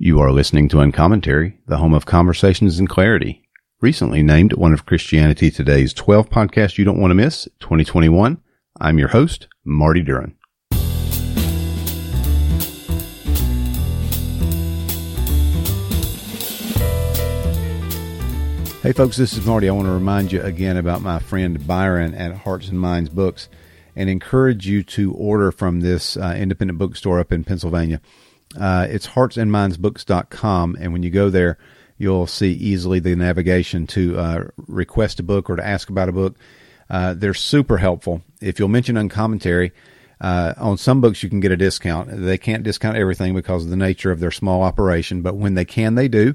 You are listening to Uncommentary, the home of conversations and clarity. Recently named one of Christianity Today's 12 podcasts you don't want to miss, 2021. I'm your host, Marty Duren. Hey folks, this is Marty. I want to remind you again about my friend Byron at Hearts and Minds Books and encourage you to order from this uh, independent bookstore up in Pennsylvania. Uh, it's heartsandmindsbooks.com, and when you go there, you'll see easily the navigation to uh, request a book or to ask about a book. Uh, they're super helpful. If you'll mention uncommentary, uh, on some books you can get a discount. They can't discount everything because of the nature of their small operation, but when they can, they do.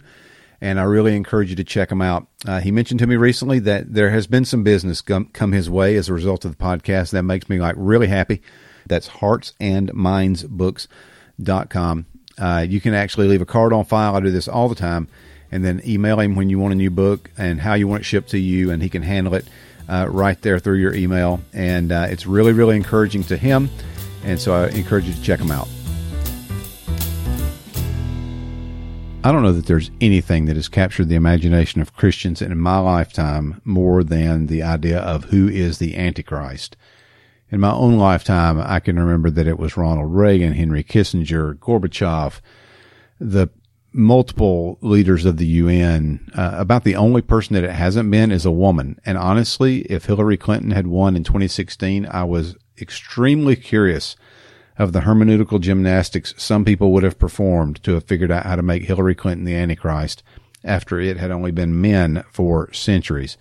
And I really encourage you to check them out. Uh, he mentioned to me recently that there has been some business come, come his way as a result of the podcast. That makes me like really happy. That's heartsandmindsbooks.com com. Uh, you can actually leave a card on file. I do this all the time. And then email him when you want a new book and how you want it shipped to you, and he can handle it uh, right there through your email. And uh, it's really, really encouraging to him. And so I encourage you to check him out. I don't know that there's anything that has captured the imagination of Christians in my lifetime more than the idea of who is the Antichrist in my own lifetime, I can remember that it was Ronald Reagan, Henry Kissinger, Gorbachev, the multiple leaders of the UN. Uh, about the only person that it hasn't been is a woman. And honestly, if Hillary Clinton had won in 2016, I was extremely curious of the hermeneutical gymnastics some people would have performed to have figured out how to make Hillary Clinton the Antichrist after it had only been men for centuries.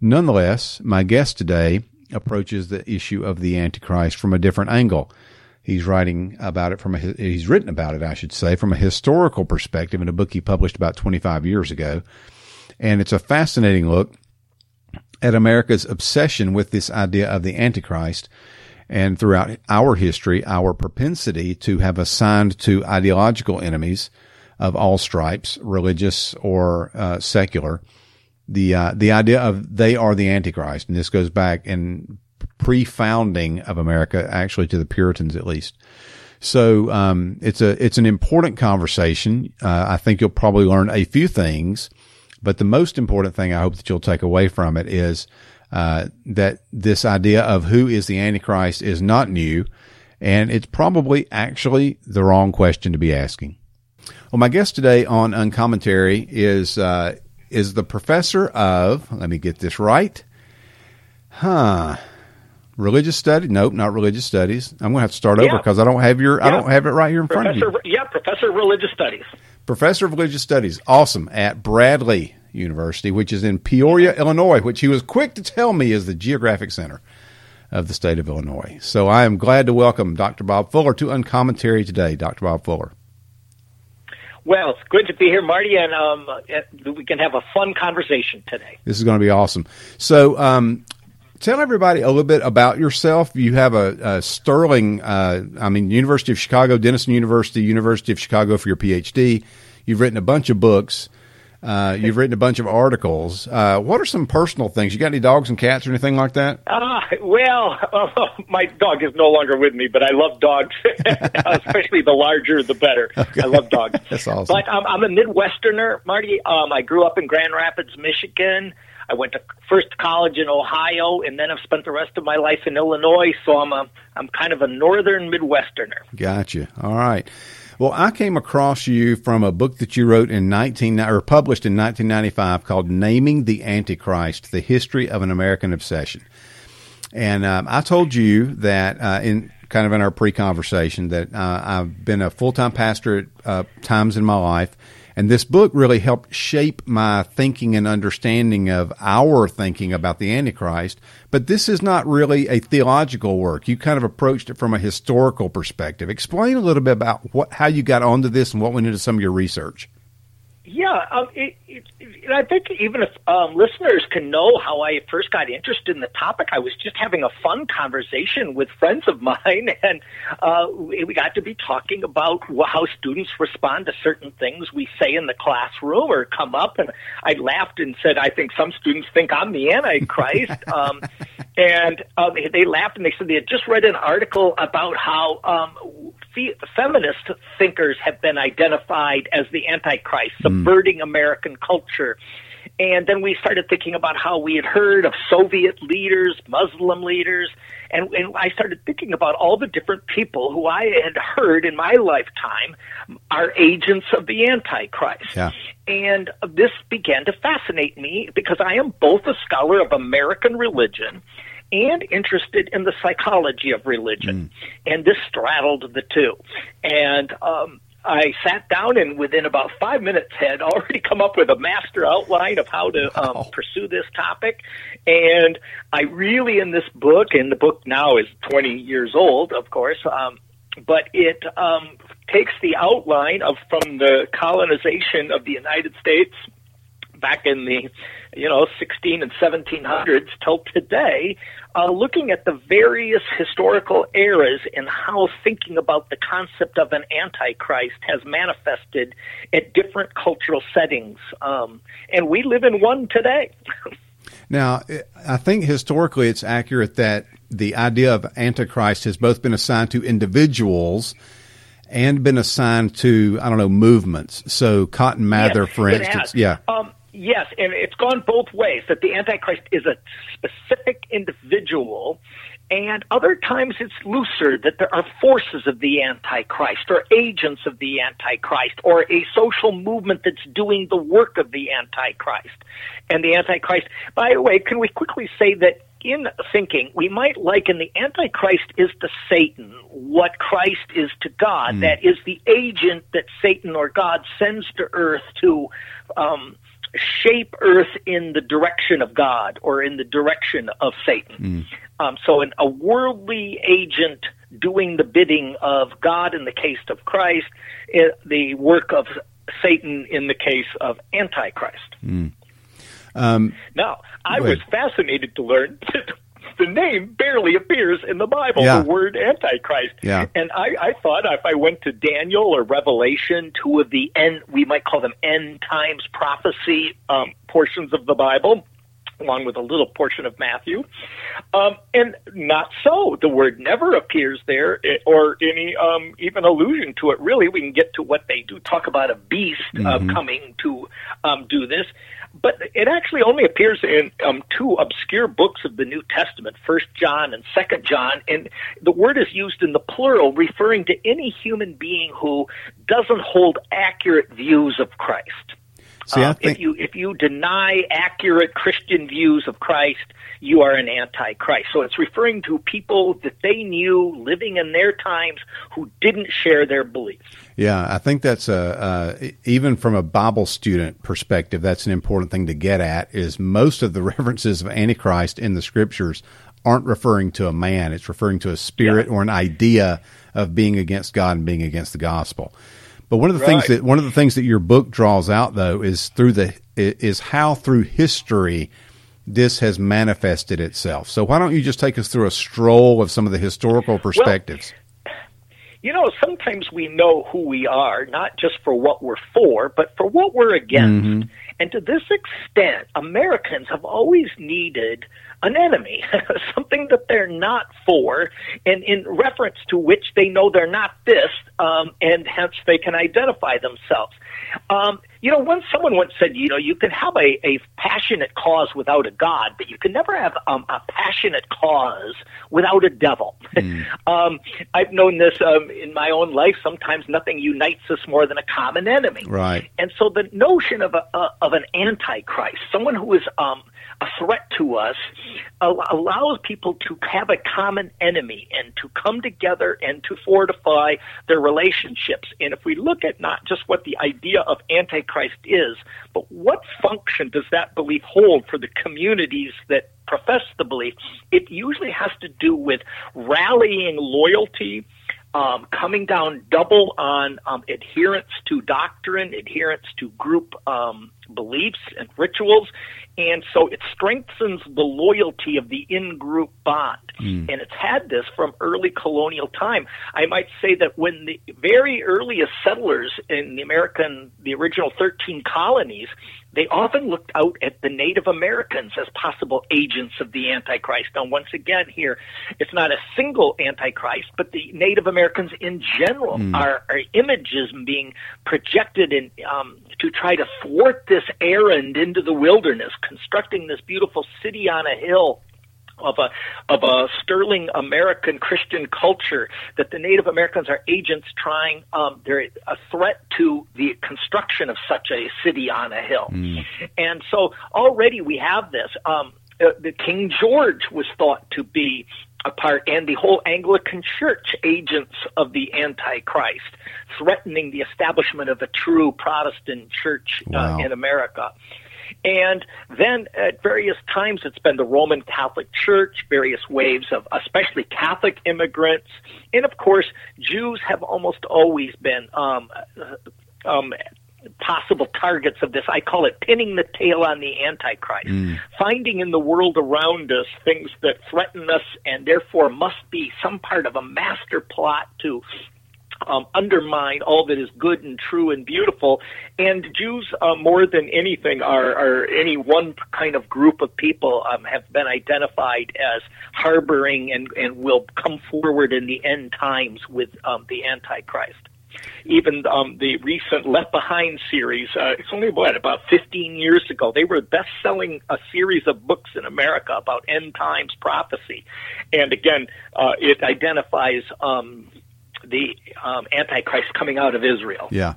Nonetheless, my guest today approaches the issue of the Antichrist from a different angle. He's writing about it from a, he's written about it, I should say, from a historical perspective in a book he published about 25 years ago. And it's a fascinating look at America's obsession with this idea of the Antichrist and throughout our history, our propensity to have assigned to ideological enemies of all stripes, religious or uh, secular, the uh, the idea of they are the Antichrist, and this goes back in pre-founding of America, actually to the Puritans at least. So um, it's a it's an important conversation. Uh, I think you'll probably learn a few things, but the most important thing I hope that you'll take away from it is uh, that this idea of who is the Antichrist is not new, and it's probably actually the wrong question to be asking. Well, my guest today on Uncommentary is uh, is the professor of, let me get this right. Huh. Religious studies? Nope, not religious studies. I'm going to have to start yeah. over because I don't have your, yeah. I don't have it right here in professor, front of you. Yeah, professor of religious studies. Professor of religious studies. Awesome. At Bradley University, which is in Peoria, Illinois, which he was quick to tell me is the geographic center of the state of Illinois. So I am glad to welcome Dr. Bob Fuller to Uncommentary today. Dr. Bob Fuller. Well, it's good to be here, Marty, and um, we can have a fun conversation today. This is going to be awesome. So, um, tell everybody a little bit about yourself. You have a, a sterling, uh, I mean, University of Chicago, Denison University, University of Chicago for your PhD. You've written a bunch of books. Uh, you've written a bunch of articles. Uh, what are some personal things? You got any dogs and cats or anything like that? Uh, well, uh, my dog is no longer with me, but I love dogs, especially the larger, the better. Okay. I love dogs. That's awesome. But um, I'm a Midwesterner, Marty. Um, I grew up in Grand Rapids, Michigan. I went to first college in Ohio, and then I've spent the rest of my life in Illinois. So I'm a I'm kind of a northern Midwesterner. Gotcha. All right. Well, I came across you from a book that you wrote in 19 or published in 1995 called "Naming the Antichrist: The History of an American Obsession." And um, I told you that uh, in kind of in our pre-conversation that uh, I've been a full-time pastor at uh, times in my life, and this book really helped shape my thinking and understanding of our thinking about the Antichrist. But this is not really a theological work. You kind of approached it from a historical perspective. Explain a little bit about what, how you got onto this and what went into some of your research. Yeah, um, it, it, it, I think even if um, listeners can know how I first got interested in the topic, I was just having a fun conversation with friends of mine, and uh, we got to be talking about how students respond to certain things we say in the classroom or come up, and I laughed and said, "I think some students think I'm the Antichrist," um, and um, they laughed and they said they had just read an article about how um, fe- feminist thinkers have been identified as the Antichrist, subverting American culture. And then we started thinking about how we had heard of Soviet leaders, Muslim leaders, and, and I started thinking about all the different people who I had heard in my lifetime are agents of the Antichrist. Yeah. And this began to fascinate me because I am both a scholar of American religion and interested in the psychology of religion. And this straddled the two. And um, I sat down and within about five minutes had already come up with a master outline of how to um, Wow. pursue this topic. And I really, in this book, and the book now is 20 years old, of course, um, but it um, takes the outline of from the colonization of the United States back in the you know 16 and 1700s till today uh, looking at the various historical eras and how thinking about the concept of an antichrist has manifested at different cultural settings um, and we live in one today Now, I think historically it's accurate that the idea of Antichrist has both been assigned to individuals and been assigned to, I don't know, movements. So Cotton Mather, for instance. Yeah. Um, yes, and it's gone both ways. That the Antichrist is a specific individual, and other times it's looser. That there are forces of the Antichrist, or agents of the Antichrist, or a social movement that's doing the work of the Antichrist. And the Antichrist. By the way, can we quickly say that? In thinking, we might liken the Antichrist is to Satan, what Christ is to God. That is the agent that Satan or God sends to earth to um, shape earth in the direction of God or in the direction of Satan. Um, so, an, a worldly agent doing the bidding of God in the case of Christ, eh, the work of Satan in the case of Antichrist. now, I was fascinated to learn that the name barely appears in the Bible, Yeah. the word Antichrist. Yeah. And I, I thought if I went to Daniel or Revelation, two of the end, we might call them end times prophecy um, portions of the Bible, along with a little portion of Matthew. Um, and not so. The word never appears there, eh, or any um, even allusion to it. Really, we can get to what they do. Talk about a beast uh, coming to um, do this, but it actually only appears in um, two obscure books of the New Testament, First John and Second John, and the word is used in the plural, referring to any human being who doesn't hold accurate views of Christ. See, Uh, think if you if you deny accurate Christian views of Christ, you are an antichrist. So it's referring to people that they knew living in their times who didn't share their beliefs. Yeah, I think that's a uh, even from a Bible student perspective, that's an important thing to get at. Is most of the references of Antichrist in the scriptures aren't referring to a man; it's referring to a spirit or an idea of being against God and being against the gospel. But one of the things that one of the things that your book draws out, though, is through the is how through history this has manifested itself. So why don't you just take us through a stroll of some of the historical perspectives? You know, sometimes we know who we are, not just for what we're for, but for what we're against. Mm-hmm. And to this extent, Americans have always needed an enemy, something that they're not for, and in reference to which they know they're not this, um, and hence they can identify themselves. Um, you know, once someone once said, you know, you can have a, a passionate cause without a God, but you can never have um, a passionate cause without a devil. um, I've known this um, in my own life. Sometimes nothing unites us more than a common enemy. Right. And so the notion of a, uh, of an antichrist, someone who is um, a threat to us, allows people to have a common enemy and to come together and to fortify their relationships. And if we look at not just what the idea of antichrist is, but what function does that belief hold for the communities that profess the belief, it usually has to do with rallying loyalty um, coming down double on um, adherence to doctrine, adherence to group um, beliefs and rituals. And so it strengthens the loyalty of the in group bond. Mm. And it's had this from early colonial time. I might say that when the very earliest settlers in the American, the original 13 colonies, they often looked out at the Native Americans as possible agents of the Antichrist. Now, once again, here, it's not a single Antichrist, but the Native Americans in general mm. are, are, images being projected in, um, to try to thwart this errand into the wilderness, constructing this beautiful city on a hill of a of a sterling American Christian culture that the Native Americans are agents trying um, they're a threat to the construction of such a city on a hill, mm. and so already we have this. Um, uh, the King George was thought to be a part, and the whole Anglican Church agents of the Antichrist, threatening the establishment of a true Protestant church uh, wow. in America. And then at various times, it's been the Roman Catholic Church, various waves of especially Catholic immigrants. And of course, Jews have almost always been um, uh, um, possible targets of this. I call it pinning the tail on the Antichrist, mm. finding in the world around us things that threaten us and therefore must be some part of a master plot to um, undermine all that is good and true and beautiful. And Jews, uh, more than anything, are, are any one kind of group of people um, have been identified as harboring and, and will come forward in the end times with um, the Antichrist. Even um, the recent Left Behind series, uh, it's only what about 15 years ago. They were best-selling a series of books in America about end times prophecy, and again, uh, it identifies um, the um, Antichrist coming out of Israel. Yeah.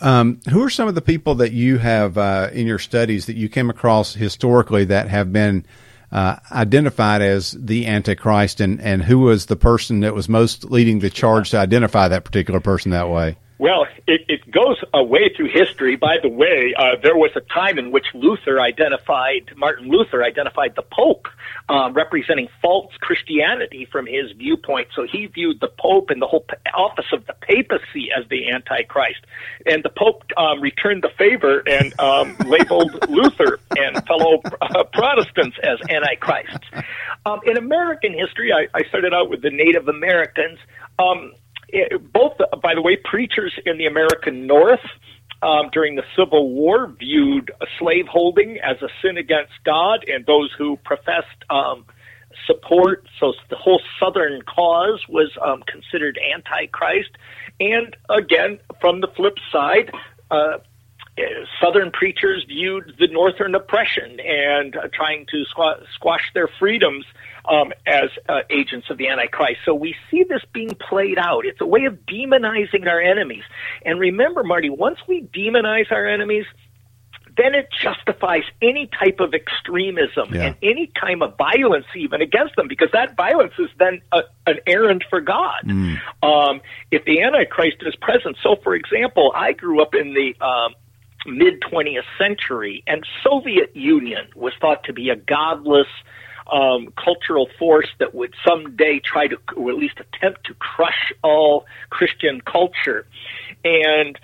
Um, who are some of the people that you have uh, in your studies that you came across historically that have been uh, identified as the Antichrist, and, and who was the person that was most leading the charge to identify that particular person that way? Well, it, it goes away through history. By the way, uh, there was a time in which Luther identified, Martin Luther identified the Pope uh, representing false Christianity from his viewpoint. So he viewed the Pope and the whole office of the papacy as the Antichrist. And the Pope um, returned the favor and um, labeled Luther and fellow uh, Protestants as Antichrists. Um, in American history, I, I started out with the Native Americans. Um, it, both, by the way, preachers in the American North um, during the Civil War viewed slaveholding as a sin against God, and those who professed um, support, so the whole Southern cause was um, considered antichrist. And again, from the flip side, uh, Southern preachers viewed the Northern oppression and uh, trying to squ- squash their freedoms um, as uh, agents of the Antichrist. So we see this being played out. It's a way of demonizing our enemies. And remember, Marty, once we demonize our enemies, then it justifies any type of extremism yeah. and any kind of violence even against them because that violence is then a, an errand for God. Mm. Um, if the Antichrist is present, so for example, I grew up in the um, mid 20th century, and Soviet Union was thought to be a godless um, cultural force that would someday try to, or at least attempt to crush all Christian culture. And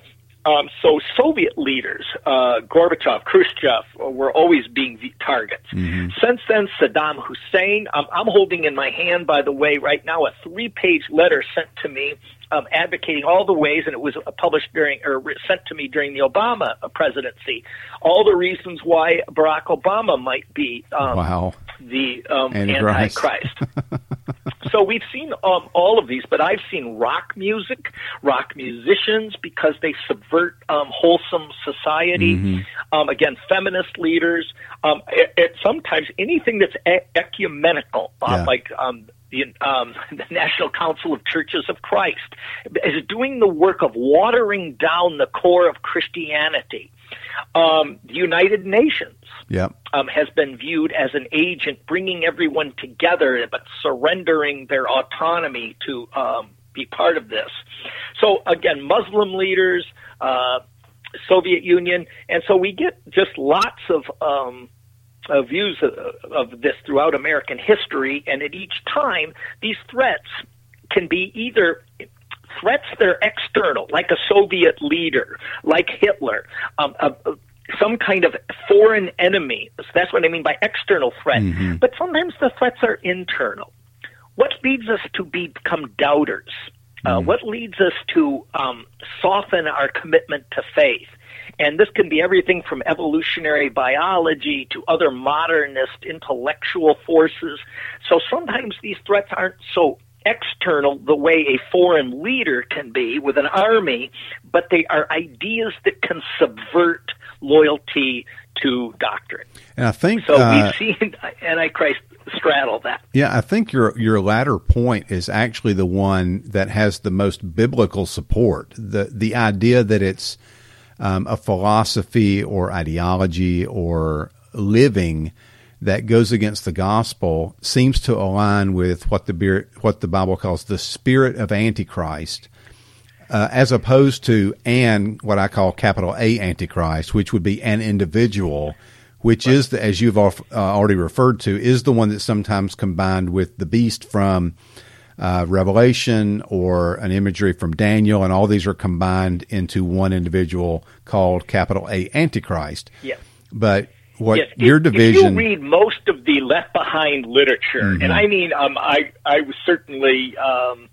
um, so Soviet leaders, uh, Gorbachev, Khrushchev, uh, were always being the targets. Mm-hmm. Since then, Saddam Hussein, um, I'm holding in my hand, by the way, right now, a three-page letter sent to me um, advocating all the ways, and it was published during or sent to me during the Obama presidency, all the reasons why Barack Obama might be um, wow. The um, Antichrist. Antichrist. so we've seen um, all of these, but I've seen rock music, rock musicians, because they subvert um, wholesome society. Mm-hmm. Um, again, feminist leaders. Um, it, it, sometimes anything that's e- ecumenical, uh, yeah. like um, the, um, the National Council of Churches of Christ, is doing the work of watering down the core of Christianity. Um, the United Nations yep. um, has been viewed as an agent bringing everyone together, but surrendering their autonomy to um, be part of this. So again, Muslim leaders, uh, Soviet Union, and so we get just lots of um, uh, views of, of this throughout American history, and at each time, these threats can be either threats that are external, like a Soviet leader, like Hitler, um, uh, some kind of foreign enemy. So that's what I mean by external threat. Mm-hmm. But sometimes the threats are internal. What leads us to become doubters? Uh, mm-hmm. What leads us to um, soften our commitment to faith? And this can be everything from evolutionary biology to other modernist intellectual forces. So sometimes these threats aren't so external the way a foreign leader can be with an army, but they are ideas that can subvert loyalty to doctrine. And I think so. Uh, we've seen Antichrist straddle that. Yeah, I think your your latter point is actually the one that has the most biblical support. The the idea that it's um, a philosophy or ideology or living that goes against the gospel seems to align with what the what the Bible calls the spirit of Antichrist, uh, as opposed to and what I call capital A Antichrist, which would be an individual, which right. is the, as you've uh, already referred to, is the one that's sometimes combined with the beast from. Uh, Revelation or an imagery from Daniel, and all these are combined into one individual called capital A Antichrist. Yeah. But what yes, your if, division. If you read most of the Left Behind literature, mm-hmm. and I mean, um, I I was certainly um,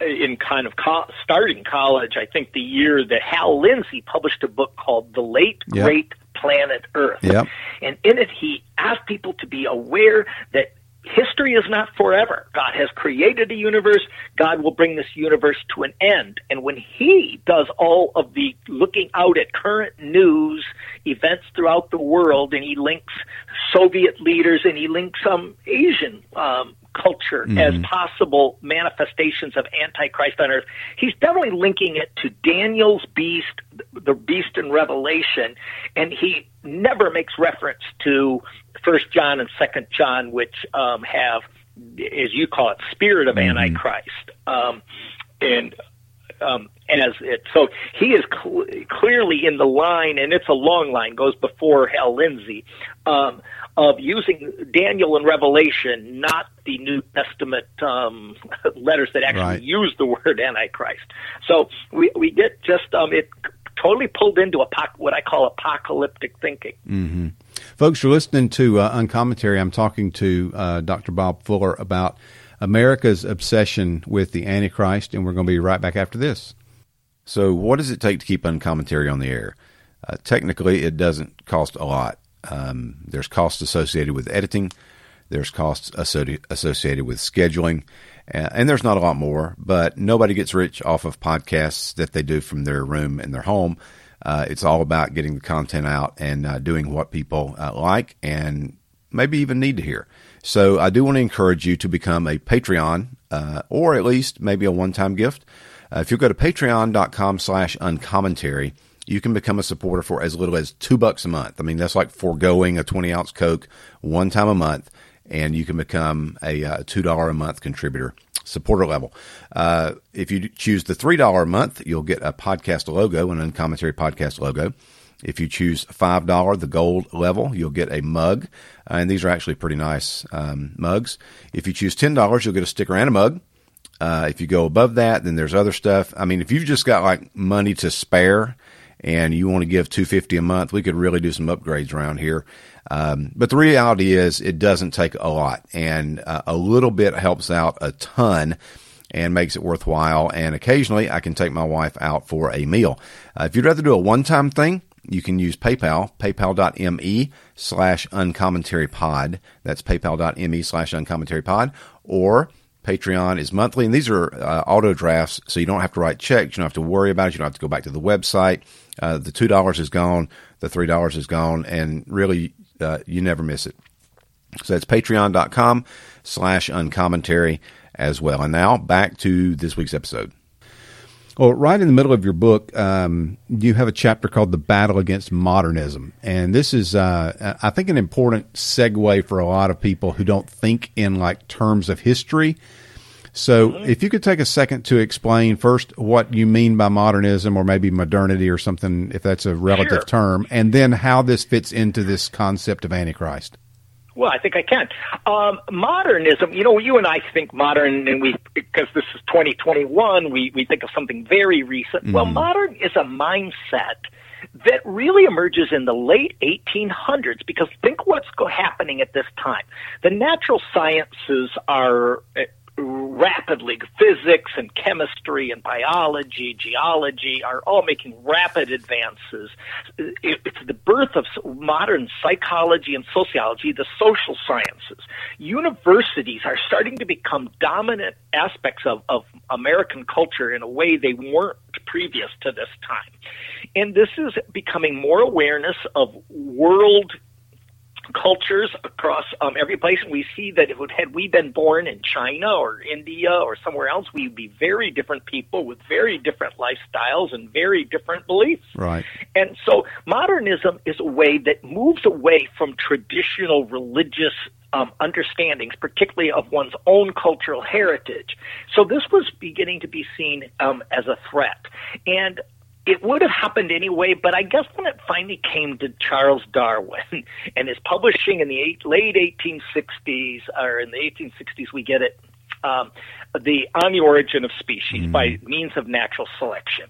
in kind of co- starting college. I think the year that Hal Lindsey published a book called The Late yep. Great Planet Earth, yep. and in it he asked people to be aware that history is not forever. God has created a universe. God will bring this universe to an end. And when He does all of the looking out at current news, events throughout the world, and He links Soviet leaders and He links some Asian um, culture mm-hmm. as possible manifestations of Antichrist on earth. He's definitely linking it to Daniel's beast, the beast in Revelation, and he never makes reference to First John and Second John, which um, have, as you call it, spirit of mm-hmm. Antichrist. Um, and um, as it. So he is cl- clearly in the line, and it's a long line, goes before Hal Lindsey, um, of using Daniel and Revelation, not the New Testament um, letters that actually right. use the word Antichrist. So we we get just um, it totally pulled into apoc- what I call apocalyptic thinking. Mm-hmm. Folks, you're listening to uh, Uncommentary. I'm talking to uh, Dr. Bob Fuller about America's obsession with the Antichrist, and we're going to be right back after this. So, what does it take to keep Uncommentary on the air? Uh, technically, it doesn't cost a lot. Um, there's costs associated with editing, there's costs associated with scheduling, and there's not a lot more, but nobody gets rich off of podcasts that they do from their room in their home. Uh, it's all about getting the content out and uh, doing what people uh, like and maybe even need to hear. So I do want to encourage you to become a Patreon uh, or at least maybe a one-time gift. Uh, if you go to patreon.com slash uncommentary, you can become a supporter for as little as two bucks a month. I mean, that's like foregoing a 20 ounce Coke one time a month, and you can become a uh, $2 a month contributor supporter level. Uh, if you choose the $3 a month, you'll get a podcast logo, an uncommentary podcast logo. If you choose $5, the gold level, you'll get a mug. Uh, and these are actually pretty nice um, mugs. If you choose $10, you'll get a sticker and a mug. Uh, if you go above that, then there's other stuff. I mean, if you've just got like money to spare and you want to give 250 a month, we could really do some upgrades around here. Um, but the reality is it doesn't take a lot and uh, a little bit helps out a ton and makes it worthwhile. And occasionally I can take my wife out for a meal. Uh, if you'd rather do a one time thing, you can use PayPal, paypal.me slash uncommentary pod. That's paypal.me slash uncommentary pod. Or Patreon is monthly, and these are uh, auto drafts, so you don't have to write checks. You don't have to worry about it. You don't have to go back to the website. Uh, the two dollars is gone. The three dollars is gone, and really, uh, you never miss it. So that's patreon.com slash uncommentary as well. And now back to this week's episode. Well, right in the middle of your book, um, you have a chapter called "The Battle Against Modernism," and this is, uh, I think, an important segue for a lot of people who don't think in like terms of history. So, mm-hmm. if you could take a second to explain first what you mean by modernism, or maybe modernity, or something, if that's a relative sure. term, and then how this fits into this concept of Antichrist. Well, I think I can. Um, modernism, you know, you and I think modern, and we because this is 2021, we we think of something very recent. Mm. Well, modern is a mindset that really emerges in the late 1800s because think what's go- happening at this time. The natural sciences are uh, rapidly physics and chemistry and biology, geology are all making rapid advances. It's the birth of modern psychology and sociology, the social sciences. Universities are starting to become dominant aspects of, of American culture in a way they weren't previous to this time. And this is becoming more awareness of world cultures across um, every place, and we see that if had we been born in China or India or somewhere else, we'd be very different people with very different lifestyles and very different beliefs. Right. And so modernism is a way that moves away from traditional religious um, understandings, particularly of one's own cultural heritage. So this was beginning to be seen um, as a threat. And it would have happened anyway, but I guess when it finally came to Charles Darwin and his publishing in the eight, late 1860s, or in the 1860s, we get it, um, the On the Origin of Species mm. by means of natural selection.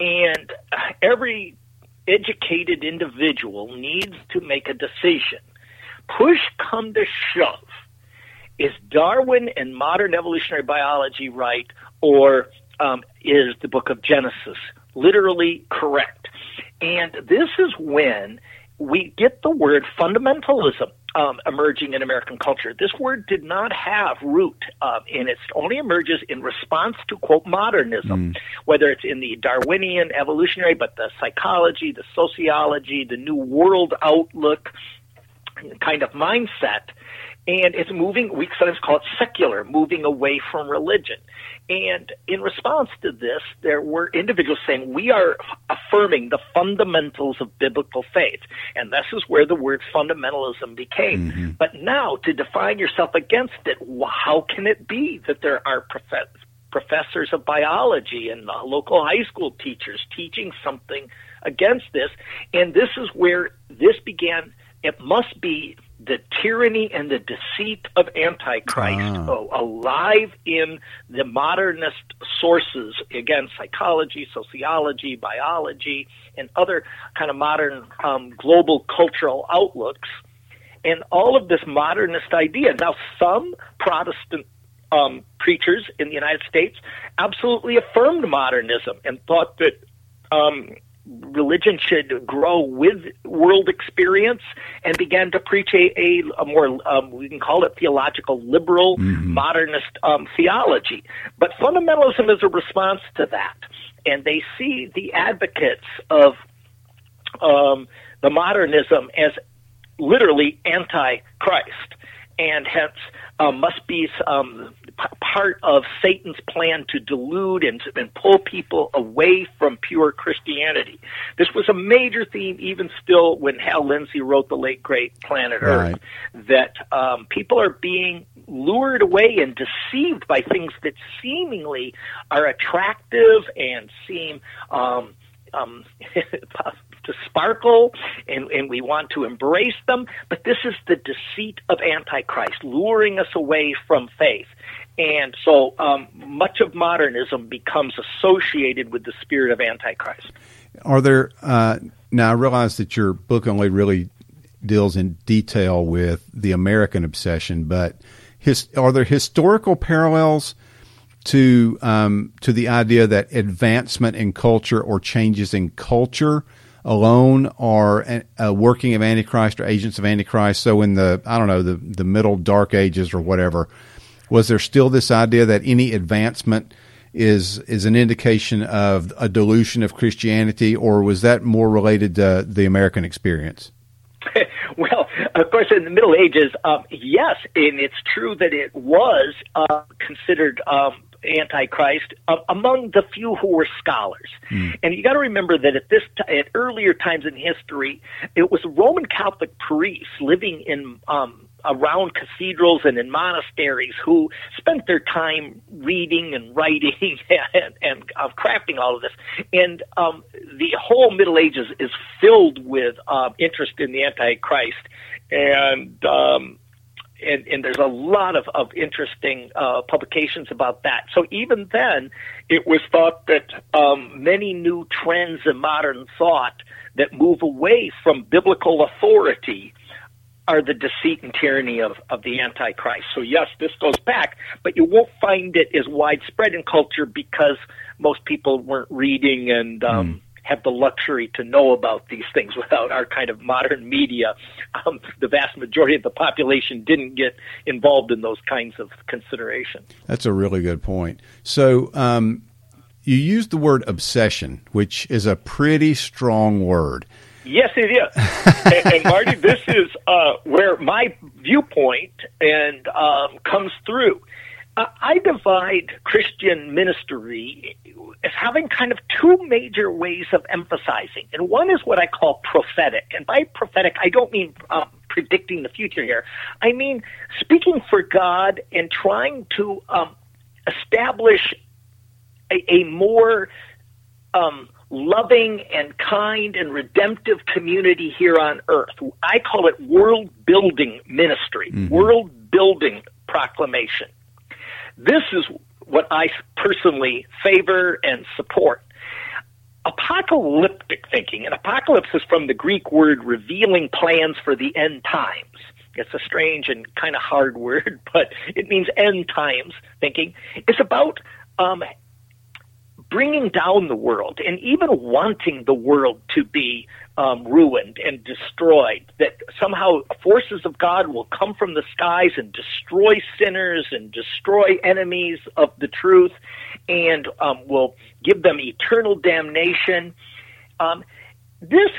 And every educated individual needs to make a decision. Push come to shove. Is Darwin and modern evolutionary biology right, or um, is the book of Genesis literally correct. And this is when we get the word fundamentalism um, emerging in American culture. This word did not have root, uh, and it only emerges in response to quote modernism, mm. whether it's in the Darwinian evolutionary, but the psychology, the sociology, the new world outlook kind of mindset and it's moving, we sometimes call it secular, moving away from religion. And in response to this, there were individuals saying, we are affirming the fundamentals of biblical faith. And this is where the word fundamentalism became. Mm-hmm. But now, to define yourself against it, how can it be that there are prof- professors of biology and local high school teachers teaching something against this? And this is where this began. It must be the tyranny and the deceit of Antichrist ah. alive in the modernist sources, again, psychology, sociology, biology, and other kind of modern um, global cultural outlooks. And all of this modernist idea. Now, some Protestant um, preachers in the United States absolutely affirmed modernism and thought that um, religion should grow with world experience and began to preach a, a, a more, um, we can call it theological, liberal, mm-hmm. modernist um, theology. But fundamentalism is a response to that. And they see the advocates of um, the modernism as literally anti Christ and hence uh, must be um, p- part of Satan's plan to delude and, and pull people away from pure Christianity. This was a major theme, even still, when Hal Lindsey wrote the late great Planet Earth, right. that um, people are being lured away and deceived by things that seemingly are attractive and seem um, um, to sparkle and, and we want to embrace them. But this is the deceit of Antichrist, luring us away from faith. And so um, much of modernism becomes associated with the spirit of Antichrist. Are there, uh, now I realize that your book only really deals in detail with the American obsession, but his, are there historical parallels to um, to the idea that advancement in culture or changes in culture alone are a working of Antichrist or agents of Antichrist. So in the I don't know the the middle dark ages or whatever, was there still this idea that any advancement is is an indication of a dilution of Christianity, or was that more related to the American experience? well, of course, in the Middle Ages, um, yes, and it's true that it was uh, considered um, Antichrist uh, among the few who were scholars. Mm. And you got to remember that at this t- at earlier times in history, it was Roman Catholic priests living in um, around cathedrals and in monasteries who spent their time reading and writing and, and uh, crafting all of this. And um, the whole Middle Ages is filled with uh, interest in the Antichrist. And um, and, and there's a lot of, of interesting uh, publications about that. So even then, it was thought that um, many new trends in modern thought that move away from biblical authority are the deceit and tyranny of, of the Antichrist. So yes, this goes back, but you won't find it as widespread in culture because most people weren't reading and um, mm have the luxury to know about these things without our kind of modern media. Um, the vast majority of the population didn't get involved in those kinds of considerations. That's a really good point. So, um, you used the word obsession, which is a pretty strong word. Yes, it is. and, and, Marty, this is uh, where my viewpoint and um, comes through. I divide Christian ministry as having kind of two major ways of emphasizing. And one is what I call prophetic. And by prophetic, I don't mean um, predicting the future here. I mean speaking for God and trying to um, establish a, a more um, loving and kind and redemptive community here on earth. I call it world building ministry, mm-hmm. world building proclamation. This is what I personally favor and support. Apocalyptic thinking, and apocalypse is from the Greek word revealing plans for the end times. It's a strange and kind of hard word, but it means end times thinking. It's about um, bringing down the world and even wanting the world to be um, ruined and destroyed. That somehow forces of God will come from the skies and destroy sinners and destroy enemies of the truth and um, will give them eternal damnation. Um, this,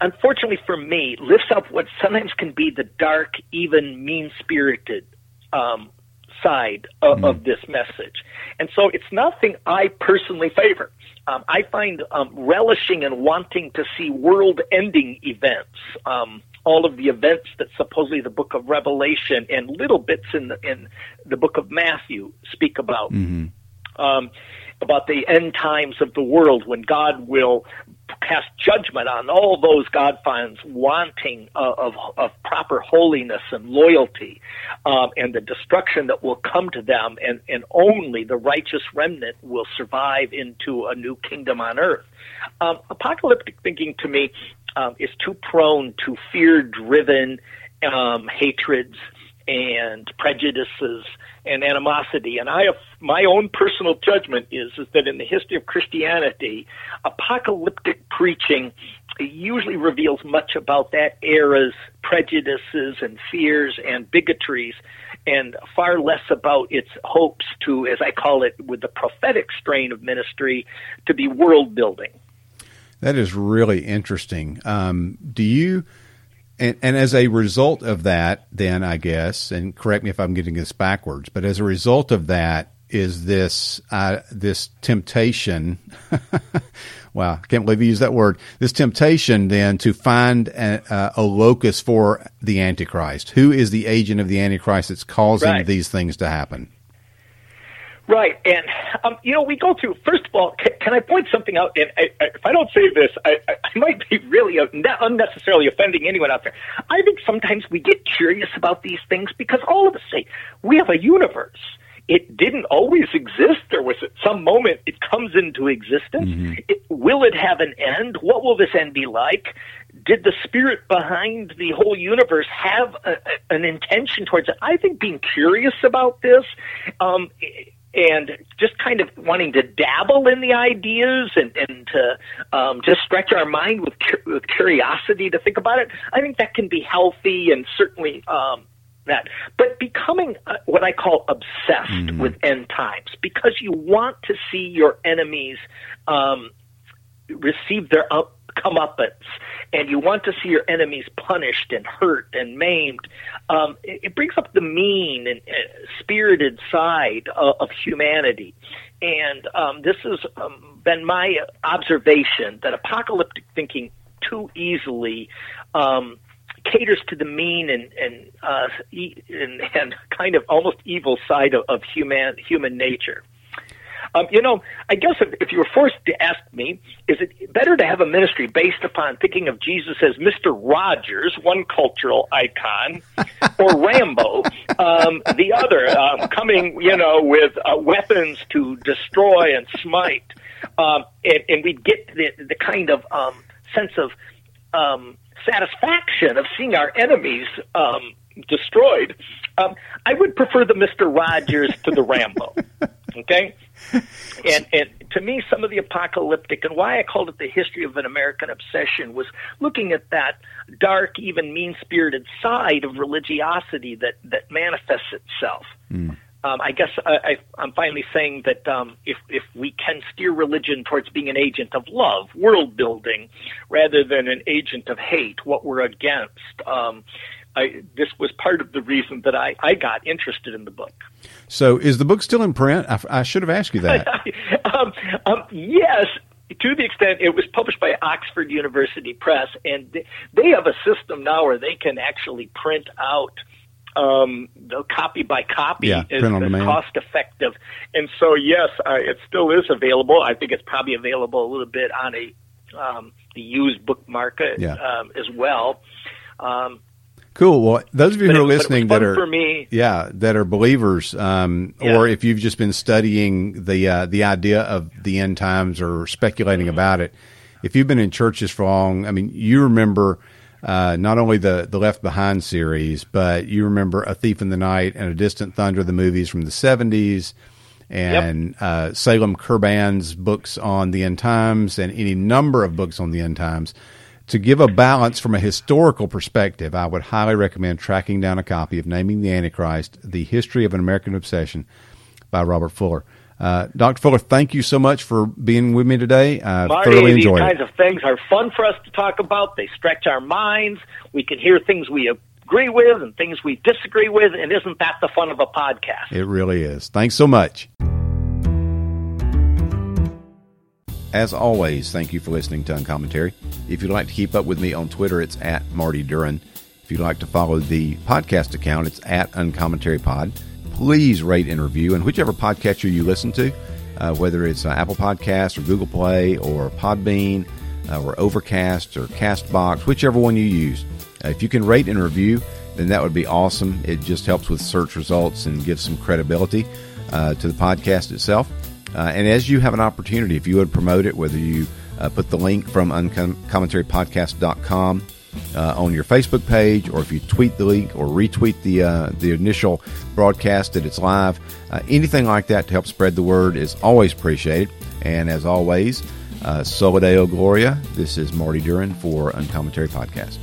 unfortunately for me, lifts up what sometimes can be the dark, even mean spirited um, side of, mm. of, this message. And so it's nothing I personally favor. Um, I find um, relishing and wanting to see world ending events. Um, all of the events that supposedly the book of Revelation and little bits in the, in the book of Matthew speak about. Mm-hmm. Um, about the end times of the world when God will cast judgment on all those God finds wanting uh, of, of proper holiness and loyalty, um, and the destruction that will come to them, and, and only the righteous remnant will survive into a new kingdom on earth. Um, apocalyptic thinking to me um, is too prone to fear driven um, hatreds and prejudices and animosity. And I have my own personal judgment is is that in the history of Christianity, apocalyptic preaching usually reveals much about that era's prejudices and fears and bigotries and far less about its hopes to, as I call it, with the prophetic strain of ministry, to be world building. That is really interesting. Um, do you and, and as a result of that, then I guess, and correct me if I'm getting this backwards, but as a result of that, is this uh, this temptation? wow, I can't believe you used that word. This temptation then to find a, a, locus for the Antichrist. Who is the agent of the Antichrist that's causing right. these things to happen? Right, and um, you know, we go through. First of all, can, can I point something out? And I, I, if I don't say this, I, I might be really unnecessarily offending anyone out there. I think sometimes we get curious about these things because all of us say we have a universe. It didn't always exist. There was at some moment it comes into existence. Mm-hmm. It, will it have an end? What will this end be like? Did the spirit behind the whole universe have a, an intention towards it? I think being curious about this. Um, and just kind of wanting to dabble in the ideas and, and to um, just stretch our mind with, with curiosity to think about it, I think that can be healthy and certainly um, that. But becoming uh, what I call obsessed mm-hmm. with end times because you want to see your enemies um, receive their up comeuppance, and you want to see your enemies punished and hurt and maimed, um, it, it, brings up the mean and uh, spirited side of, of humanity. And um, this has um, been my observation that apocalyptic thinking too easily um, caters to the mean and and, uh, and and kind of almost evil side of, of human human nature. Um, you know, I guess if, if you were forced to ask me, is it better to have a ministry based upon thinking of Jesus as Mister Rogers, one cultural icon, or Rambo, um, the other, um, coming, you know, with uh, weapons to destroy and smite, um, and, and we'd get the the kind of um, sense of um, satisfaction of seeing our enemies um, destroyed. Um, I would prefer the Mister Rogers to the Rambo. Okay, and and to me, some of the apocalyptic and why I called it the history of an American obsession was looking at that dark, even mean spirited side of religiosity that that manifests itself. Mm. Um, I guess I, I, I'm finally saying that um, if if we can steer religion towards being an agent of love, world building, rather than an agent of hate, what we're against. Um, I, this was part of the reason that I, I got interested in the book. So, is the book still in print? I, I should have asked you that. um, um, yes, to the extent it was published by Oxford University Press, and they have a system now where they can actually print out um, the copy by copy yeah, is, cost effective. And so, yes, uh, it still is available. I think it's probably available a little bit on a um, the used book market yeah. um, as well. Um, Cool. Well, those of you who are listening that are for me. yeah, that are believers, um, yeah. or if you've just been studying the uh, the idea of the end times or speculating about it, if you've been in churches for long, I mean, you remember uh, not only the the Left Behind series, but you remember A Thief in the Night and A Distant Thunder, the movies from the seventies, and yep. uh, Salem Kirban's books on the end times, and any number of books on the end times to give a balance from a historical perspective, I would highly recommend tracking down a copy of Naming the Antichrist, The History of an American Obsession by Robert Fuller. Uh, Dr. Fuller, thank you so much for being with me today. I Marty, thoroughly enjoyed these kinds of things are fun for us to talk about. They stretch our minds. We can hear things we agree with and things we disagree with, and isn't that the fun of a podcast? It really is. Thanks so much. As always, thank you for listening to Uncommentary. If you'd like to keep up with me on Twitter, it's at Marty Duren. If you'd like to follow the podcast account, it's at Uncommentary Pod. Please rate and review, and whichever podcatcher you listen to, uh, whether it's uh, Apple Podcasts or Google Play or Podbean uh, or Overcast or Castbox, whichever one you use. Uh, if you can rate and review, then that would be awesome. It just helps with search results and gives some credibility uh, to the podcast itself. Uh, and as you have an opportunity, if you would promote it, whether you uh, put the link from uncommentarypodcast.com uh, on your Facebook page, or if you tweet the link or retweet the uh, the initial broadcast that it's live, uh, anything like that to help spread the word is always appreciated. And as always, uh, Soli Deo Gloria. This is Marty Duren for Uncommentary Podcast.